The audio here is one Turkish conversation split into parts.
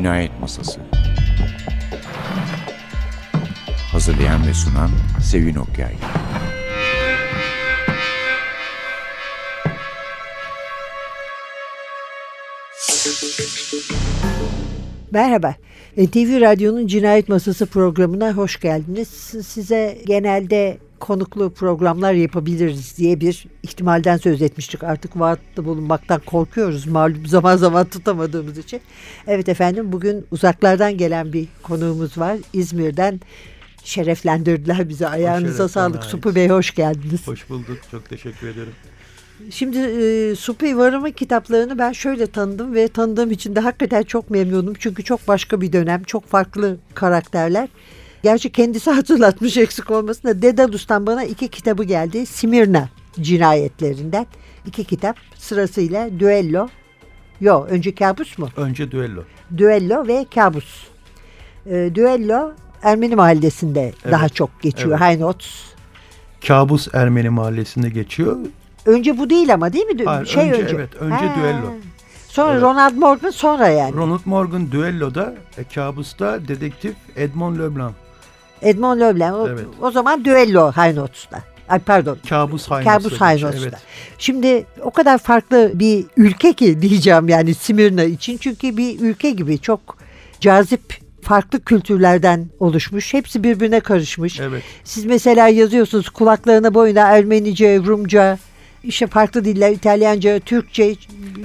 Cinayet Masası Hazırlayan ve sunan Sevin Okyay Merhaba. NTV Radyo'nun Cinayet Masası programına hoş geldiniz. Size genelde konuklu programlar yapabiliriz diye bir ihtimalden söz etmiştik. Artık vaatte bulunmaktan korkuyoruz malum zaman zaman tutamadığımız için. Evet efendim bugün uzaklardan gelen bir konuğumuz var. İzmir'den şereflendirdiler bizi. Ayağınıza sağlık. Supu Bey hoş geldiniz. Hoş bulduk. Çok teşekkür ederim. Şimdi e, Supi Varım'ın kitaplarını ben şöyle tanıdım ve tanıdığım için de hakikaten çok memnunum. Çünkü çok başka bir dönem, çok farklı karakterler. Gerçi kendisi hatırlatmış eksik olmasın da Dedalus'tan bana iki kitabı geldi. Simirna cinayetlerinden. iki kitap sırasıyla Düello. Yo önce Kabus mu? Önce Düello. Düello ve Kabus. E, Düello Ermeni mahallesinde evet. daha çok geçiyor. Evet. Haynots. Kabus Ermeni mahallesinde geçiyor. Önce bu değil ama değil mi? Hayır, şey önce, önce. Evet, önce ha. düello. Sonra evet. Ronald Morgan sonra yani. Ronald Morgan düelloda, e, kabusta dedektif Edmond Leblanc. Edmond Leblanc. O, evet. o zaman düello Haynots'ta. Ay pardon. Kabus Haynots'ta. Kabus Haynots'ta. Evet. Şimdi o kadar farklı bir ülke ki diyeceğim yani Simirna için. Çünkü bir ülke gibi çok cazip farklı kültürlerden oluşmuş. Hepsi birbirine karışmış. Evet. Siz mesela yazıyorsunuz kulaklarına boyuna Ermenice, Rumca, işte farklı diller İtalyanca, Türkçe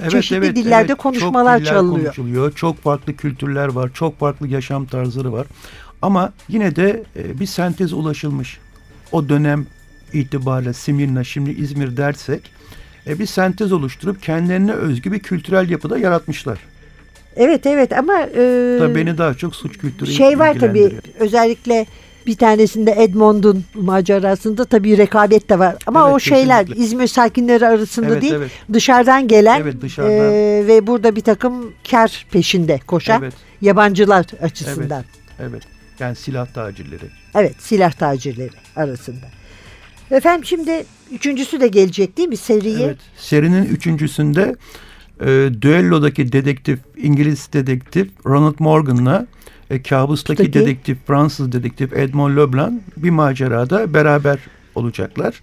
evet, çeşitli evet, dillerde evet. konuşmalar çok çalınıyor. konuşuluyor. Çok farklı kültürler var. Çok farklı yaşam tarzları var. Ama yine de e, bir sentez ulaşılmış. O dönem itibariyle Simirna şimdi İzmir dersek e, bir sentez oluşturup kendilerine özgü bir kültürel yapıda yaratmışlar. Evet evet ama e, tabii beni daha çok suç kültürü şey var tabii özellikle bir tanesinde Edmond'un macerasında tabii rekabet de var. Ama evet, o şeyler kesinlikle. İzmir sakinleri arasında evet, değil evet. dışarıdan gelen evet, dışarıdan. E, ve burada bir takım kar peşinde koşan evet. yabancılar açısından. Evet, evet. Yani silah tacirleri. Evet silah tacirleri arasında. Efendim şimdi üçüncüsü de gelecek değil mi seriye? Evet serinin üçüncüsünde e, düellodaki dedektif İngiliz dedektif Ronald Morgan'la e, kabustaki Peki. dedektif Fransız dedektif Edmond Leblanc bir macerada beraber olacaklar.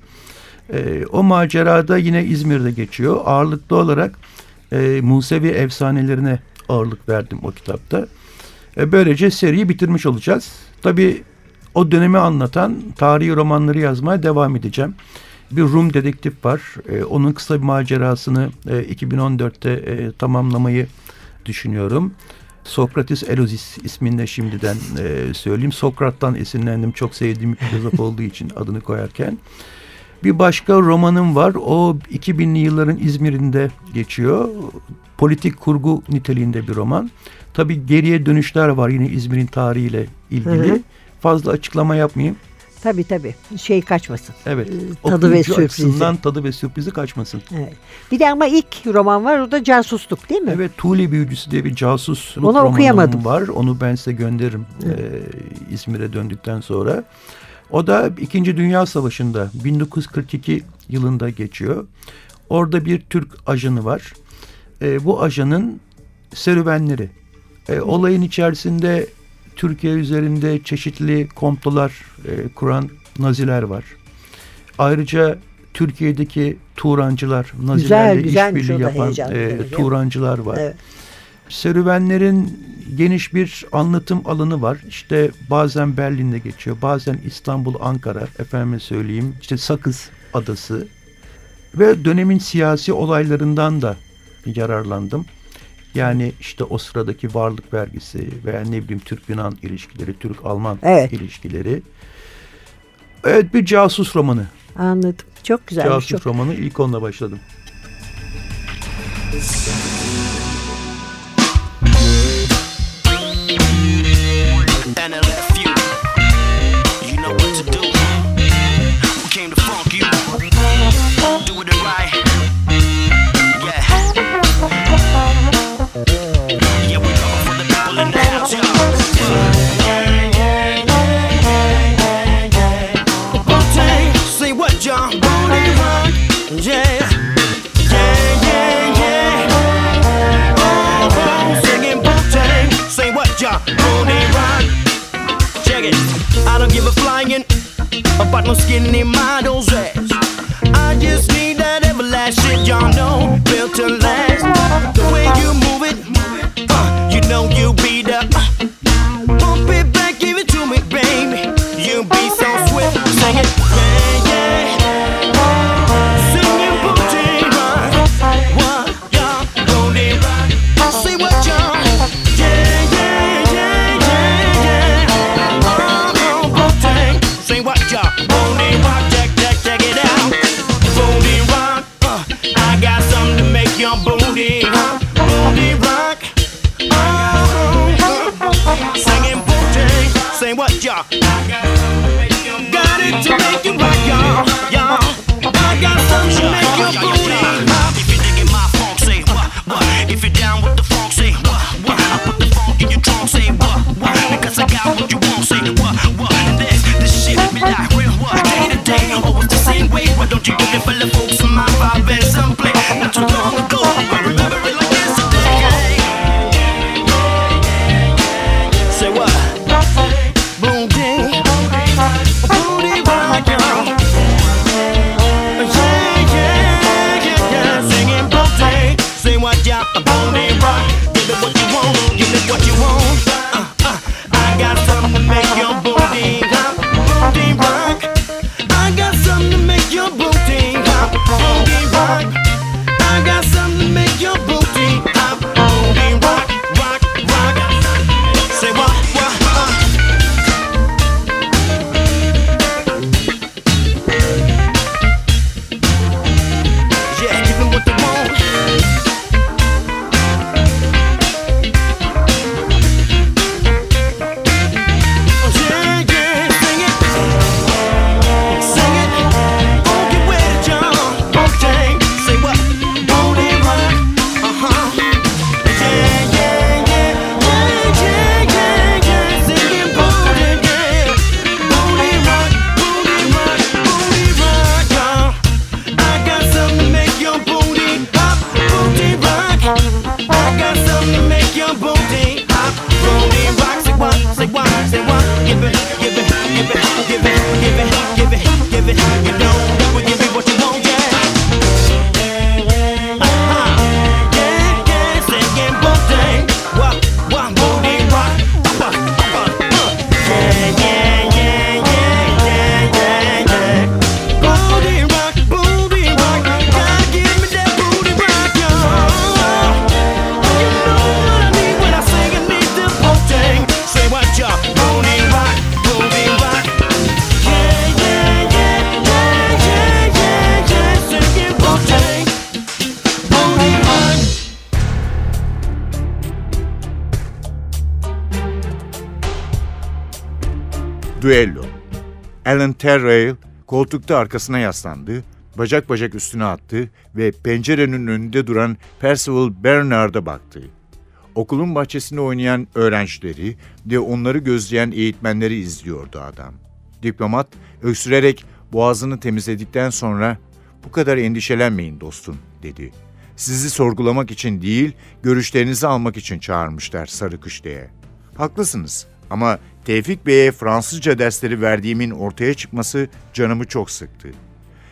E, o macerada yine İzmir'de geçiyor. Ağırlıklı olarak e, Musevi efsanelerine ağırlık verdim o kitapta. E, böylece seriyi bitirmiş olacağız. Tabii o dönemi anlatan tarihi romanları yazmaya devam edeceğim. Bir Rum dedektif var. E, onun kısa bir macerasını e, 2014'te e, tamamlamayı düşünüyorum. Sokrates Elozis isminde şimdiden e, söyleyeyim. Sokrat'tan esinlendim. Çok sevdiğim bir filozof olduğu için adını koyarken. Bir başka romanım var. O 2000'li yılların İzmir'inde geçiyor. Politik kurgu niteliğinde bir roman. Tabii geriye dönüşler var yine İzmir'in tarihiyle ilgili. Hı hı. Fazla açıklama yapmayayım. Tabii tabii. Şey kaçmasın. Evet. Ee, tadı ve sürprizi. tadı ve sürprizi kaçmasın. Evet. Bir de ama ilk roman var. O da casusluk değil mi? Evet. Tuğli Büyücüsü diye bir casus Onu okuyamadım. var. Onu ben size gönderirim evet. İzmir'e döndükten sonra. O da İkinci Dünya Savaşı'nda 1942 yılında geçiyor. Orada bir Türk ajanı var. E, bu ajanın serüvenleri. E, olayın içerisinde Türkiye üzerinde çeşitli komplolar e, kuran Naziler var. Ayrıca Türkiye'deki Turancılar, Nazilerle işbirliği yapan e, Turancılar var. Evet. Serüvenlerin geniş bir anlatım alanı var. İşte bazen Berlin'de geçiyor, bazen İstanbul, Ankara, efendim söyleyeyim, işte Sakız Adası ve dönemin siyasi olaylarından da yararlandım. Yani işte o sıradaki varlık vergisi veya ne bileyim Türk-Yunan ilişkileri, Türk-Alman evet. ilişkileri. Evet bir casus romanı. Anladım. Çok güzel. Casus çok. romanı ilk onunla başladım. partner skinny models at? Düello. Alan Terrell koltukta arkasına yaslandı, bacak bacak üstüne attı ve pencerenin önünde duran Percival Bernard'a baktı. Okulun bahçesinde oynayan öğrencileri ve onları gözleyen eğitmenleri izliyordu adam. Diplomat öksürerek boğazını temizledikten sonra "Bu kadar endişelenmeyin dostum." dedi. "Sizi sorgulamak için değil, görüşlerinizi almak için çağırmışlar sarı kış diye." Haklısınız ama Tevfik Bey'e Fransızca dersleri verdiğimin ortaya çıkması canımı çok sıktı.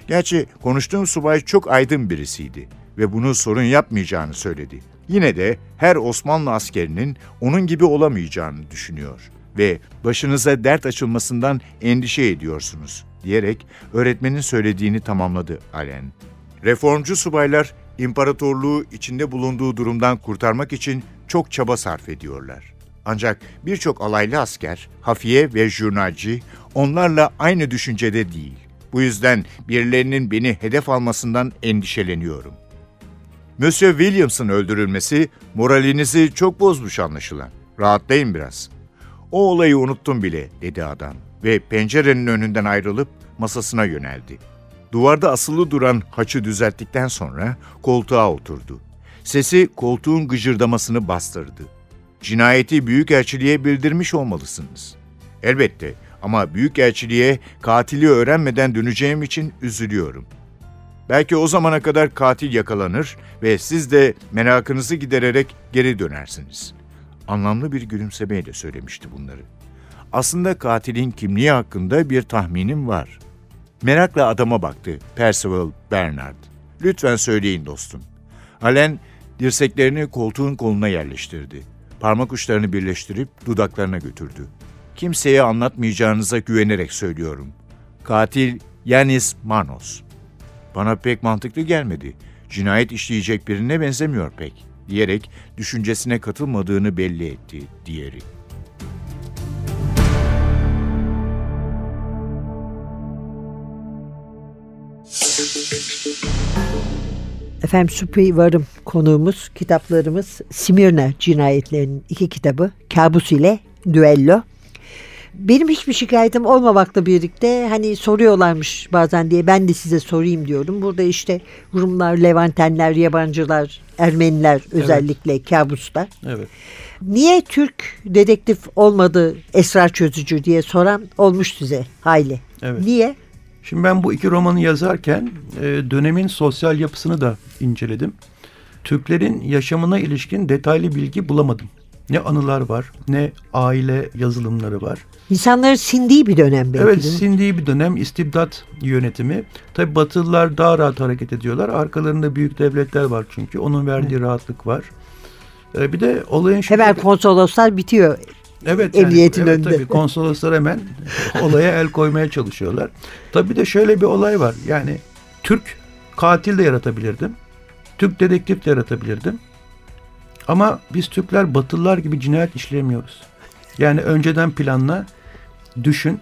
Gerçi konuştuğum subay çok aydın birisiydi ve bunu sorun yapmayacağını söyledi. Yine de her Osmanlı askerinin onun gibi olamayacağını düşünüyor ve başınıza dert açılmasından endişe ediyorsunuz diyerek öğretmenin söylediğini tamamladı Allen. Reformcu subaylar imparatorluğu içinde bulunduğu durumdan kurtarmak için çok çaba sarf ediyorlar. Ancak birçok alaylı asker, hafiye ve jurnalci onlarla aynı düşüncede değil. Bu yüzden birilerinin beni hedef almasından endişeleniyorum. Monsieur Williams'ın öldürülmesi moralinizi çok bozmuş anlaşılan. Rahatlayın biraz. O olayı unuttum bile dedi adam ve pencerenin önünden ayrılıp masasına yöneldi. Duvarda asılı duran haçı düzelttikten sonra koltuğa oturdu. Sesi koltuğun gıcırdamasını bastırdı. Cinayeti Büyükelçiliğe bildirmiş olmalısınız. Elbette ama Büyükelçiliğe katili öğrenmeden döneceğim için üzülüyorum. Belki o zamana kadar katil yakalanır ve siz de merakınızı gidererek geri dönersiniz. Anlamlı bir gülümsemeyle söylemişti bunları. Aslında katilin kimliği hakkında bir tahminim var. Merakla adama baktı Percival Bernard. Lütfen söyleyin dostum. Allen dirseklerini koltuğun koluna yerleştirdi. Parmak uçlarını birleştirip dudaklarına götürdü. Kimseye anlatmayacağınıza güvenerek söylüyorum. Katil Yanis Manos. Bana pek mantıklı gelmedi. Cinayet işleyecek birine benzemiyor pek, diyerek düşüncesine katılmadığını belli etti diğeri. Efendim Supi Varım konuğumuz, kitaplarımız Simirna cinayetlerinin iki kitabı Kabus ile Düello. Benim hiçbir şikayetim olmamakla birlikte hani soruyorlarmış bazen diye ben de size sorayım diyorum. Burada işte Rumlar, Levantenler, yabancılar, Ermeniler özellikle evet. kabuslar. Evet. Niye Türk dedektif olmadı esrar çözücü diye soran olmuş size hayli. Evet. Niye? Şimdi ben bu iki romanı yazarken e, dönemin sosyal yapısını da inceledim. Türklerin yaşamına ilişkin detaylı bilgi bulamadım. Ne anılar var, ne aile yazılımları var. İnsanların sindiği bir dönem belki. Evet, sindiği bir dönem istibdat yönetimi. Tabi Batılılar daha rahat hareket ediyorlar. Arkalarında büyük devletler var çünkü. Onun verdiği evet. rahatlık var. Ee, bir de olayın şu... Hemen konsoloslar bitiyor. Evet, yani, evet önünde. Tabii konsoloslar hemen olaya el koymaya çalışıyorlar. Tabii de şöyle bir olay var. Yani Türk katil de yaratabilirdim. Türk dedektif de yaratabilirdim. Ama biz Türkler Batılılar gibi cinayet işleyemiyoruz. Yani önceden planla, düşün,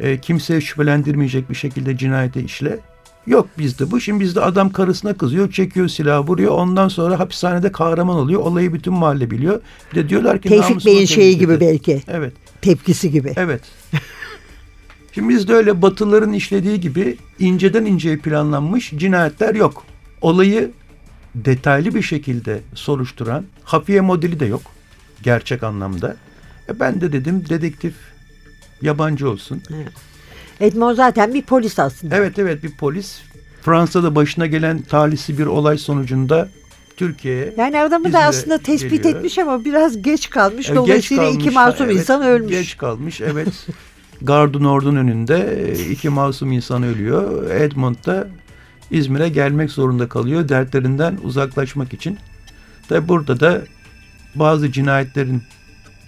e, kimseye şüphelendirmeyecek bir şekilde cinayeti işle. Yok bizde bu. Şimdi bizde adam karısına kızıyor, çekiyor silah, vuruyor. Ondan sonra hapishanede kahraman oluyor. Olayı bütün mahalle biliyor. Bir de diyorlar ki Tevfik Bey'in şeyi gibi belki. Evet. Tepkisi gibi. Evet. Şimdi bizde öyle batıların işlediği gibi inceden inceye planlanmış cinayetler yok. Olayı detaylı bir şekilde soruşturan hafiye modeli de yok gerçek anlamda. E ben de dedim dedektif yabancı olsun. Evet. Edmond zaten bir polis aslında. Evet evet bir polis. Fransa'da başına gelen talihsiz bir olay sonucunda Türkiye'ye Yani adamı da aslında tespit geliyor. etmiş ama biraz geç kalmış. Evet, Dolayısıyla geç kalmış, iki masum evet, insan ölmüş. Geç kalmış evet. Gardın ordun önünde e, iki masum insan ölüyor. Edmond da İzmir'e gelmek zorunda kalıyor dertlerinden uzaklaşmak için. Tabi burada da bazı cinayetlerin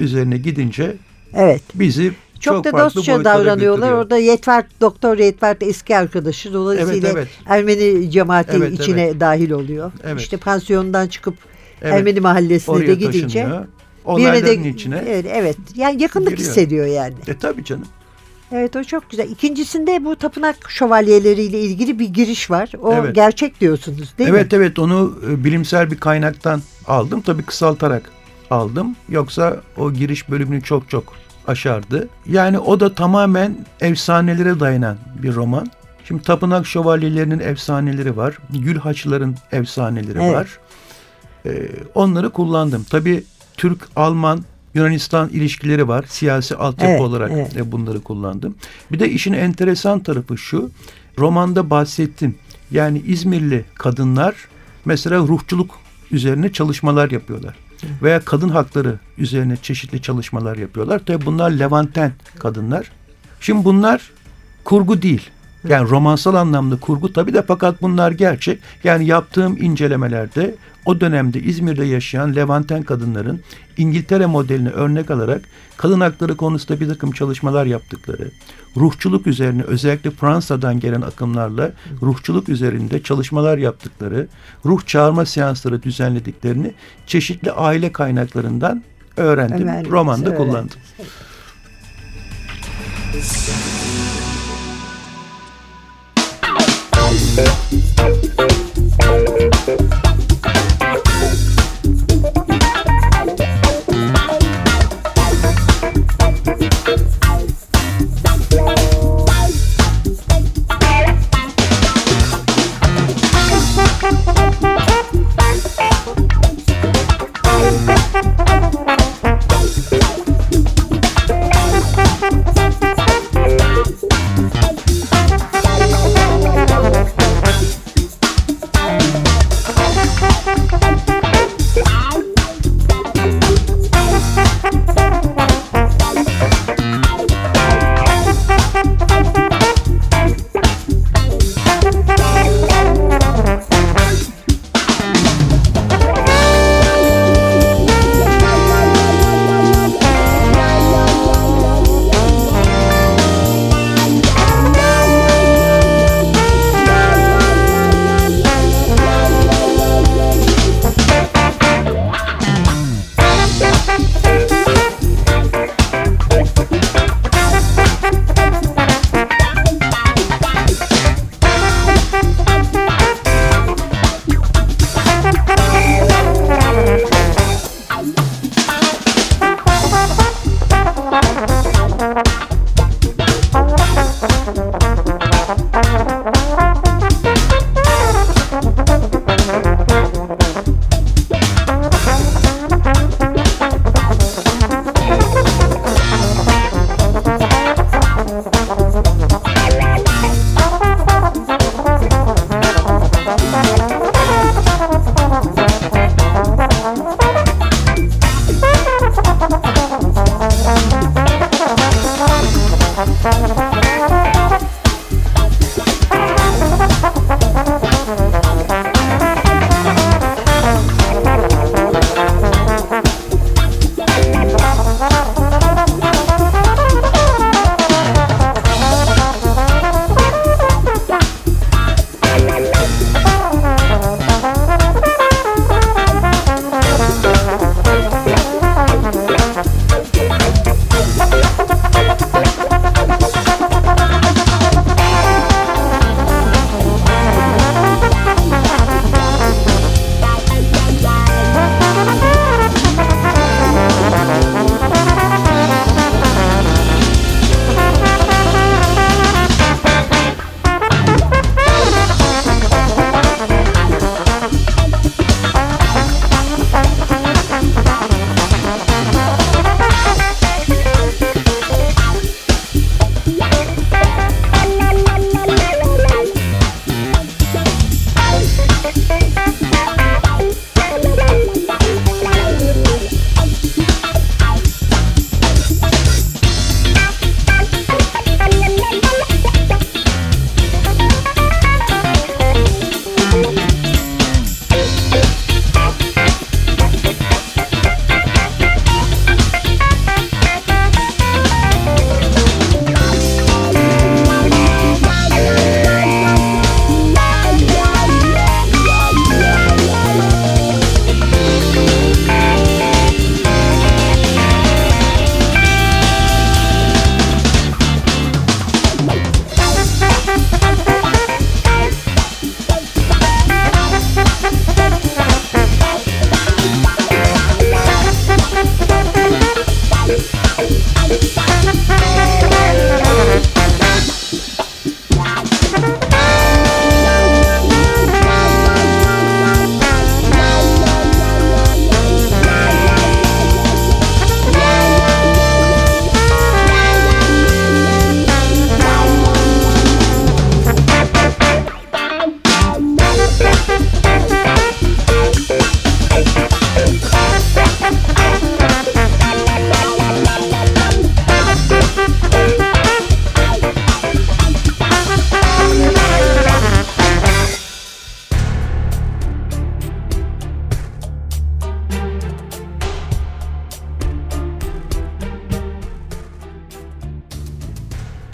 üzerine gidince evet. bizi çok, çok da dostça davranıyorlar. Orada Yetvert, Doktor Yetvert eski arkadaşı. Dolayısıyla evet, evet. Ermeni cemaati evet, içine evet. dahil oluyor. Evet. İşte pansiyondan çıkıp evet. Ermeni mahallesine Oraya de gidince birine de içine. Evet, evet. Yani yakınlık giriyor. hissediyor yani. E tabii canım. Evet o çok güzel. İkincisinde bu tapınak şövalyeleriyle ilgili bir giriş var. O evet. gerçek diyorsunuz değil evet, mi? Evet evet onu e, bilimsel bir kaynaktan aldım. Tabii kısaltarak aldım. Yoksa o giriş bölümünü çok çok aşardı. Yani o da tamamen efsanelere dayanan bir roman. Şimdi tapınak şövalyelerinin efsaneleri var. Gül haçların efsaneleri evet. var. Ee, onları kullandım. Tabii Türk, Alman, Yunanistan ilişkileri var. Siyasi altyapı evet, olarak evet. bunları kullandım. Bir de işin enteresan tarafı şu. Romanda bahsettim. Yani İzmirli kadınlar mesela ruhçuluk üzerine çalışmalar yapıyorlar. Veya kadın hakları üzerine çeşitli çalışmalar yapıyorlar. Tabi bunlar Levanten kadınlar. Şimdi bunlar kurgu değil. Yani romansal anlamda kurgu tabi de fakat bunlar gerçek. Yani yaptığım incelemelerde o dönemde İzmir'de yaşayan Levanten kadınların İngiltere modelini örnek alarak kadın hakları konusunda bir takım çalışmalar yaptıkları, ruhçuluk üzerine özellikle Fransa'dan gelen akımlarla ruhçuluk üzerinde çalışmalar yaptıkları, ruh çağırma seansları düzenlediklerini çeşitli aile kaynaklarından öğrendim. Ömer, Romanda öyle. kullandım. Thank you.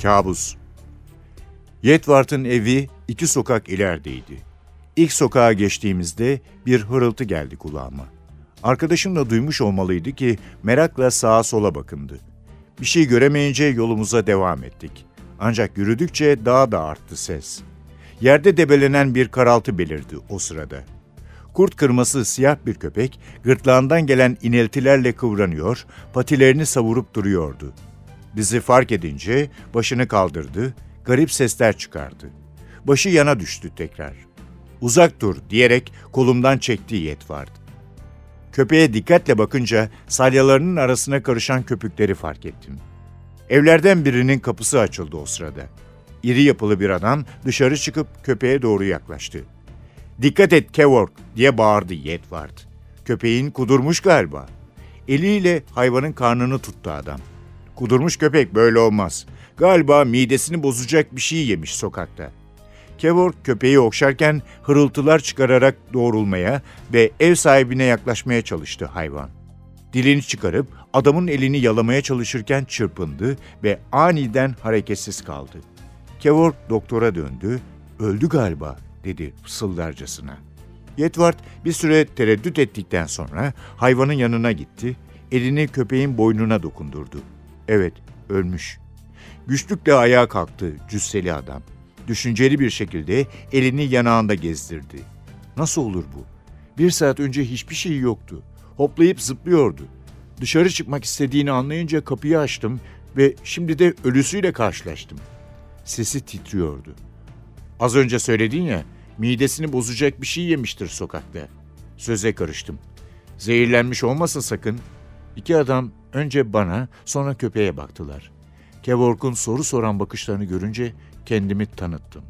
Kabus Yetvart'ın evi iki sokak ilerideydi. İlk sokağa geçtiğimizde bir hırıltı geldi kulağıma. Arkadaşım da duymuş olmalıydı ki merakla sağa sola bakındı. Bir şey göremeyince yolumuza devam ettik. Ancak yürüdükçe daha da arttı ses. Yerde debelenen bir karaltı belirdi o sırada. Kurt kırması siyah bir köpek gırtlağından gelen ineltilerle kıvranıyor, patilerini savurup duruyordu. Bizi fark edince başını kaldırdı, garip sesler çıkardı. Başı yana düştü tekrar. Uzak dur diyerek kolumdan çektiği yet vardı. Köpeğe dikkatle bakınca salyalarının arasına karışan köpükleri fark ettim. Evlerden birinin kapısı açıldı o sırada. İri yapılı bir adam dışarı çıkıp köpeğe doğru yaklaştı. Dikkat et Kevork diye bağırdı Yedward. Köpeğin kudurmuş galiba. Eliyle hayvanın karnını tuttu adam. Kudurmuş köpek böyle olmaz. Galiba midesini bozacak bir şey yemiş sokakta. Kevork köpeği okşarken hırıltılar çıkararak doğrulmaya ve ev sahibine yaklaşmaya çalıştı hayvan. Dilini çıkarıp adamın elini yalamaya çalışırken çırpındı ve aniden hareketsiz kaldı. Kevork doktora döndü, öldü galiba dedi fısıldarcasına. Yetvart bir süre tereddüt ettikten sonra hayvanın yanına gitti, elini köpeğin boynuna dokundurdu. Evet, ölmüş. Güçlükle ayağa kalktı cüsseli adam. Düşünceli bir şekilde elini yanağında gezdirdi. Nasıl olur bu? Bir saat önce hiçbir şey yoktu. Hoplayıp zıplıyordu. Dışarı çıkmak istediğini anlayınca kapıyı açtım ve şimdi de ölüsüyle karşılaştım. Sesi titriyordu. Az önce söyledin ya, midesini bozacak bir şey yemiştir sokakta. Söze karıştım. Zehirlenmiş olmasın sakın. İki adam önce bana, sonra köpeğe baktılar. Kevork'un soru soran bakışlarını görünce kendimi tanıttım.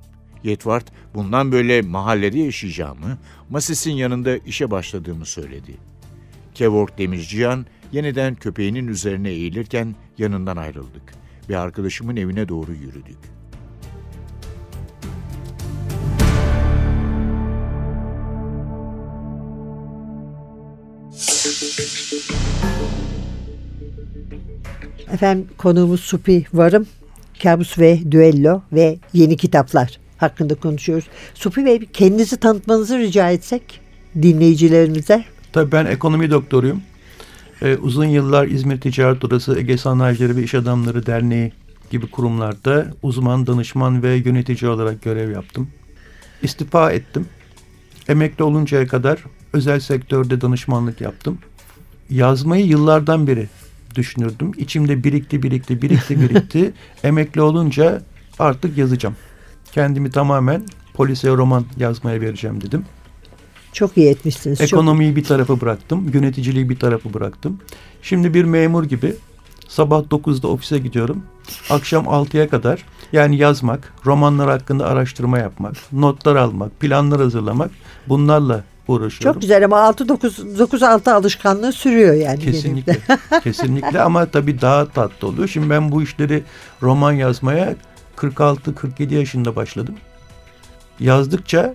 Yetvart bundan böyle mahallede yaşayacağımı, Masis'in yanında işe başladığımı söyledi. Kevork Demircihan yeniden köpeğinin üzerine eğilirken yanından ayrıldık ve arkadaşımın evine doğru yürüdük. Efendim konuğumuz Supi Varım, Kabus ve Düello ve yeni kitaplar hakkında konuşuyoruz. Supi Bey kendinizi tanıtmanızı rica etsek dinleyicilerimize. Tabii ben ekonomi doktoruyum. Ee, uzun yıllar İzmir Ticaret Odası, Ege Sanayicileri ve İş Adamları Derneği gibi kurumlarda uzman, danışman ve yönetici olarak görev yaptım. İstifa ettim. Emekli oluncaya kadar özel sektörde danışmanlık yaptım. Yazmayı yıllardan beri düşünürdüm. İçimde birikti, birikti, birikti, birikti. Emekli olunca artık yazacağım. Kendimi tamamen polise roman yazmaya vereceğim dedim. Çok iyi etmişsiniz. Ekonomiyi çok... bir tarafa bıraktım. Yöneticiliği bir tarafa bıraktım. Şimdi bir memur gibi sabah 9'da ofise gidiyorum. Akşam 6'ya kadar yani yazmak, romanlar hakkında araştırma yapmak, notlar almak, planlar hazırlamak bunlarla uğraşıyorum. Çok güzel ama 6-9-6 alışkanlığı sürüyor yani. Kesinlikle. kesinlikle ama tabii daha tatlı oluyor. Şimdi ben bu işleri roman yazmaya 46-47 yaşında başladım. Yazdıkça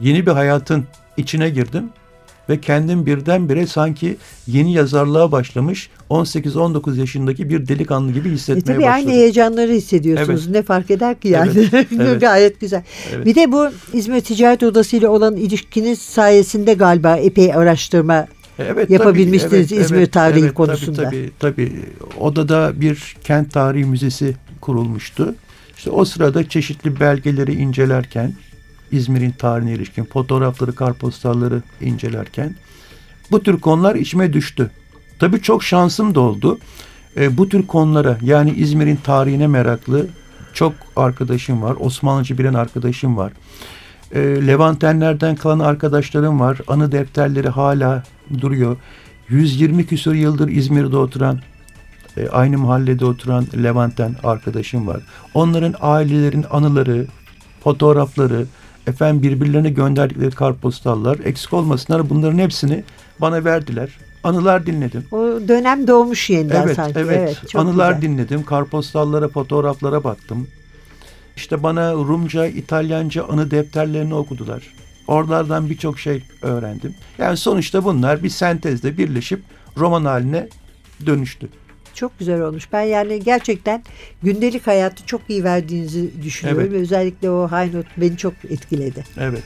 yeni bir hayatın içine girdim ve kendim birdenbire sanki yeni yazarlığa başlamış 18-19 yaşındaki bir delikanlı gibi hissetmeye e tabii başladım. aynı heyecanları hissediyorsunuz. Evet. Ne fark eder ki yani. Evet. evet. Gayet güzel. Evet. Bir de bu İzmir Ticaret Odası ile olan ilişkiniz sayesinde galiba epey araştırma Evet, yapabilmiştiniz tabii, İzmir evet, tarihi evet, konusunda. Tabii, tabii, tabii. Odada bir kent tarihi müzesi kurulmuştu. İşte o sırada çeşitli belgeleri incelerken İzmir'in tarihine ilişkin fotoğrafları, karpostalları incelerken bu tür konular içime düştü. Tabii çok şansım da oldu. E, bu tür konulara yani İzmir'in tarihine meraklı çok arkadaşım var. Osmanlıcı bilen arkadaşım var. E, Levantenlerden kalan arkadaşlarım var. Anı defterleri hala duruyor. 120 küsur yıldır İzmir'de oturan e, aynı mahallede oturan Levanten arkadaşım var. Onların ailelerin anıları, fotoğrafları, efendim birbirlerine gönderdikleri kartpostallar eksik olmasınlar bunların hepsini bana verdiler. Anılar dinledim. O dönem doğmuş yeniden evet, sanki. Evet, evet. Anılar güzel. dinledim. Karpostallara, fotoğraflara baktım. İşte bana Rumca, İtalyanca anı defterlerini okudular. Oralardan birçok şey öğrendim. Yani sonuçta bunlar bir sentezde birleşip roman haline dönüştü. Çok güzel olmuş. Ben yani gerçekten gündelik hayatı çok iyi verdiğinizi düşünüyorum. Evet. Özellikle o high note beni çok etkiledi. Evet.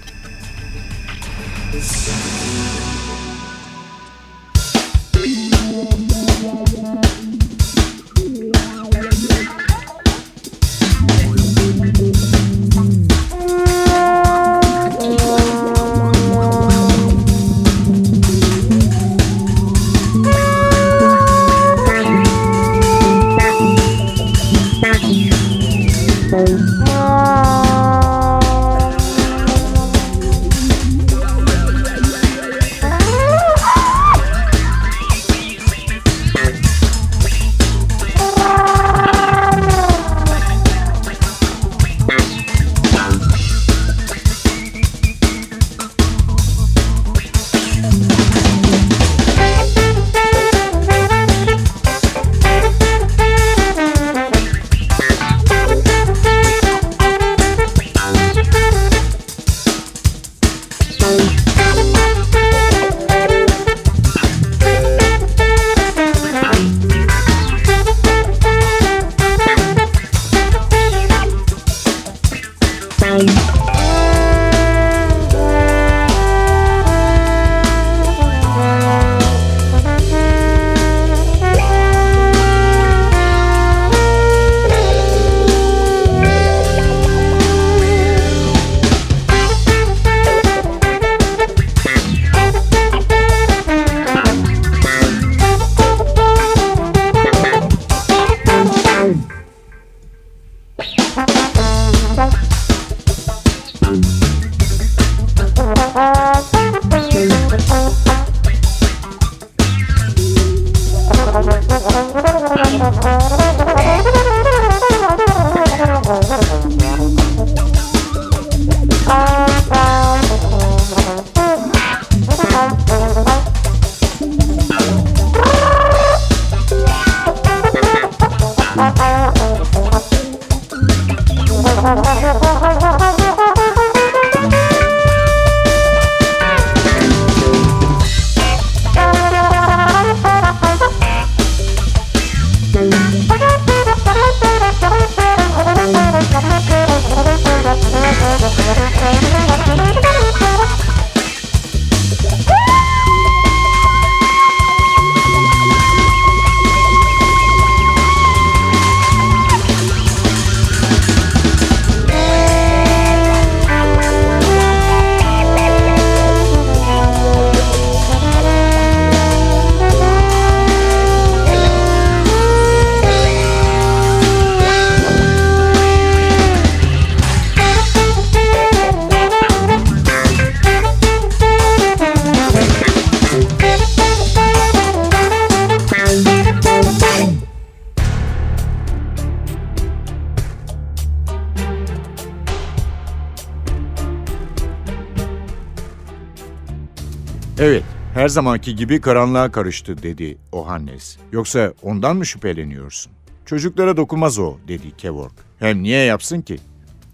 Evet, her zamanki gibi karanlığa karıştı dedi Ohannes. Yoksa ondan mı şüpheleniyorsun? Çocuklara dokunmaz o dedi Kevork. Hem niye yapsın ki?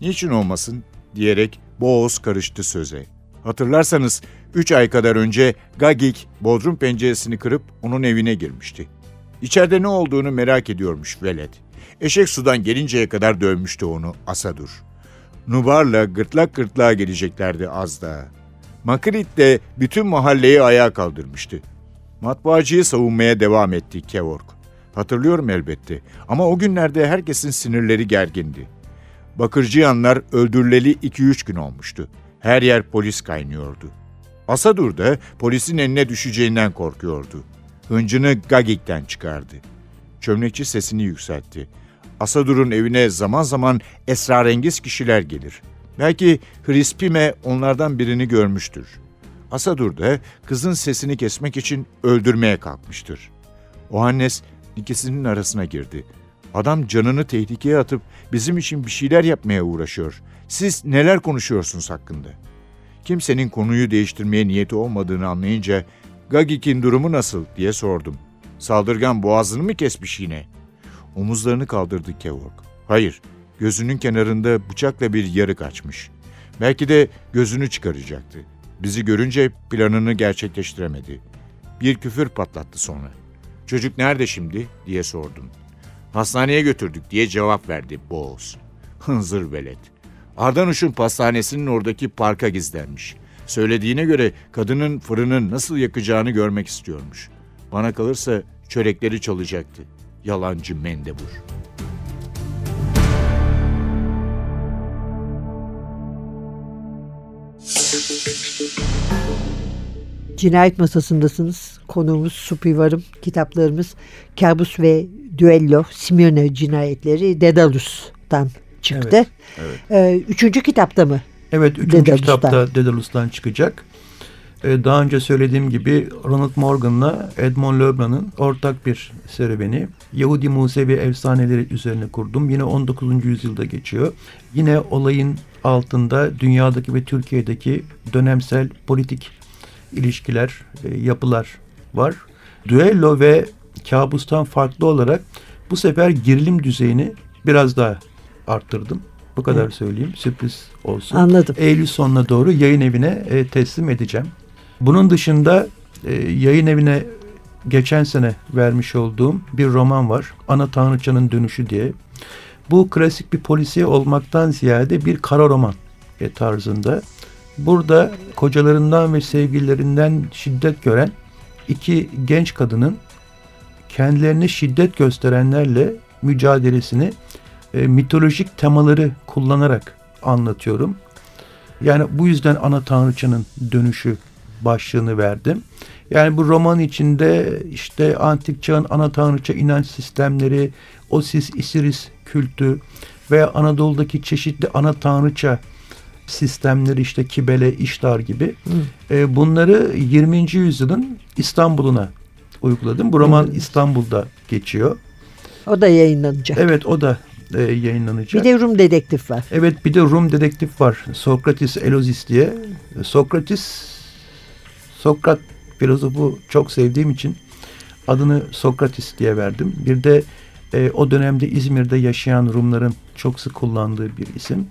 Niçin olmasın diyerek Boğaz karıştı söze. Hatırlarsanız 3 ay kadar önce Gagik bodrum penceresini kırıp onun evine girmişti. İçeride ne olduğunu merak ediyormuş velet. Eşek sudan gelinceye kadar dövmüştü onu Asadur. Nubar'la gırtlak gırtlağa geleceklerdi az daha. Makrit de bütün mahalleyi ayağa kaldırmıştı. Matbaacıyı savunmaya devam etti Kevork. Hatırlıyorum elbette ama o günlerde herkesin sinirleri gergindi. Bakırcıyanlar öldürüleli 2-3 gün olmuştu. Her yer polis kaynıyordu. Asadur da polisin eline düşeceğinden korkuyordu. Hıncını Gagik'ten çıkardı. Çömlekçi sesini yükseltti. Asadur'un evine zaman zaman esrarengiz kişiler gelir. Belki Hrispime onlardan birini görmüştür. Asadur da kızın sesini kesmek için öldürmeye kalkmıştır. Ohannes ikisinin arasına girdi. Adam canını tehlikeye atıp bizim için bir şeyler yapmaya uğraşıyor. Siz neler konuşuyorsunuz hakkında? Kimsenin konuyu değiştirmeye niyeti olmadığını anlayınca Gagik'in durumu nasıl diye sordum. Saldırgan boğazını mı kesmiş yine? Omuzlarını kaldırdı Kevork. Hayır, gözünün kenarında bıçakla bir yarık açmış. Belki de gözünü çıkaracaktı. Bizi görünce planını gerçekleştiremedi. Bir küfür patlattı sonra. Çocuk nerede şimdi diye sordum. Hastaneye götürdük diye cevap verdi Boğaz. Hınzır velet. Ardanuş'un pastanesinin oradaki parka gizlenmiş. Söylediğine göre kadının fırının nasıl yakacağını görmek istiyormuş. Bana kalırsa çörekleri çalacaktı. Yalancı mendebur. Cinayet masasındasınız. Konuğumuz Supi Varım. Kitaplarımız Kabus ve Düello, Simeone cinayetleri Dedalus'tan çıktı. Evet, evet. Ee, üçüncü kitapta mı? Evet, üçüncü Daedalus'tan. kitapta Daedalus'tan çıkacak. Ee, daha önce söylediğim gibi Ronald Morgan'la Edmond Lebrun'un ortak bir serüveni. Yahudi Musevi efsaneleri üzerine kurdum. Yine 19. yüzyılda geçiyor. Yine olayın altında dünyadaki ve Türkiye'deki dönemsel politik ilişkiler, e, yapılar var. Düello ve kabustan farklı olarak bu sefer gerilim düzeyini biraz daha arttırdım. Bu kadar Evet. söyleyeyim. Sürpriz olsun. Anladım. Eylül sonuna doğru yayın evine e, teslim edeceğim. Bunun dışında e, yayın evine geçen sene vermiş olduğum bir roman var. Ana Tanrıçanın Dönüşü diye. Bu klasik bir polisiye olmaktan ziyade bir kara roman e, tarzında. Burada kocalarından ve sevgililerinden şiddet gören iki genç kadının kendilerine şiddet gösterenlerle mücadelesini e, mitolojik temaları kullanarak anlatıyorum. Yani bu yüzden ana tanrıçanın dönüşü başlığını verdim. Yani bu roman içinde işte antik çağın ana tanrıça inanç sistemleri, Osis, Isiris kültü ve Anadolu'daki çeşitli ana tanrıça sistemleri işte Kibele, İştar gibi e, bunları 20. yüzyılın İstanbul'una uyguladım. Bu roman. İstanbul'da geçiyor. O da yayınlanacak. Evet o da e, yayınlanacak. Bir de Rum dedektif var. Evet bir de Rum dedektif var. Sokratis Elozis diye. Sokratis Sokrat filozofu çok sevdiğim için adını Sokratis diye verdim. Bir de e, o dönemde İzmir'de yaşayan Rumların çok sık kullandığı bir isim.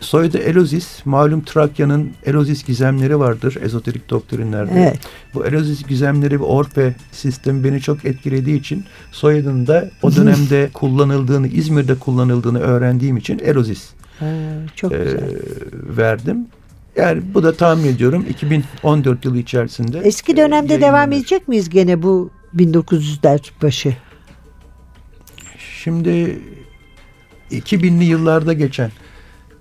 Soyadı Elozis. Malum Trakya'nın Elozis gizemleri vardır ezoterik doktrinlerde. Evet. Bu Elozis gizemleri ve Orfe sistemi beni çok etkilediği için soyadının da o dönemde kullanıldığını, İzmir'de kullanıldığını öğrendiğim için Elozis Ha, çok e, güzel. verdim. Yani bu da tahmin ediyorum 2014 yılı içerisinde. Eski e, dönemde devam yayınlanır. edecek miyiz gene bu 1900'ler başı? Şimdi 2000'li yıllarda geçen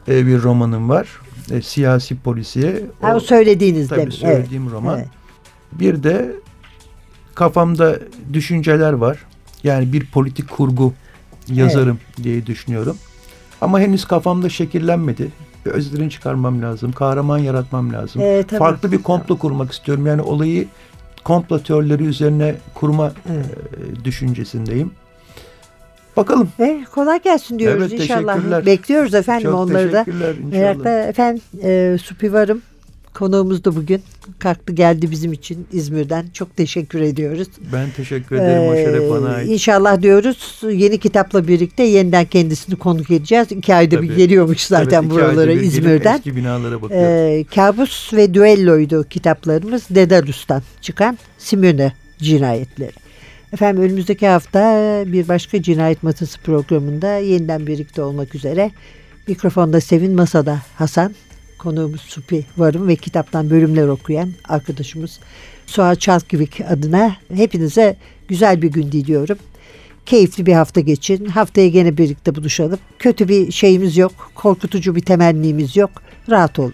e, bir romanım var. E, siyasi polisiye. Ha, o söylediğiniz tabii mi? söylediğim roman. Evet. Bir de kafamda düşünceler var. Yani bir politik kurgu yazarım diye düşünüyorum. Ama henüz kafamda şekillenmedi. Bir özlerini çıkarmam lazım. Kahraman yaratmam lazım. Ee, tabii. Farklı bir komplo kurmak istiyorum. Yani olayı komplo teorileri üzerine kurma Evet. e, düşüncesindeyim. Bakalım. E, kolay gelsin diyoruz Evet, inşallah. Bekliyoruz efendim Çok onları da. inşallah. Merakla efendim e, Supivarım konuğumuz da bugün. Kalktı geldi bizim için İzmir'den. Çok teşekkür ediyoruz. Ben teşekkür ederim. şeref bana Ee, ait. İnşallah diyoruz yeni kitapla birlikte yeniden kendisini konuk edeceğiz. İki ayda bir Tabii. geliyormuş zaten Evet, buralara bir İzmir'den. Eski binalara bakıyorum. Ee, Kabus ve Düello'ydu kitaplarımız. Dedalus'tan çıkan Simone cinayetleri. Efendim önümüzdeki hafta bir başka cinayet masası programında yeniden birlikte olmak üzere. Mikrofonda Sevin Masada Hasan, konuğumuz Supi Varım ve kitaptan bölümler okuyan arkadaşımız Suat Çalkivik adına hepinize güzel bir gün diliyorum. Keyifli bir hafta geçin. Haftaya gene birlikte buluşalım. Kötü bir şeyimiz yok. Korkutucu bir temennimiz yok. Rahat olun.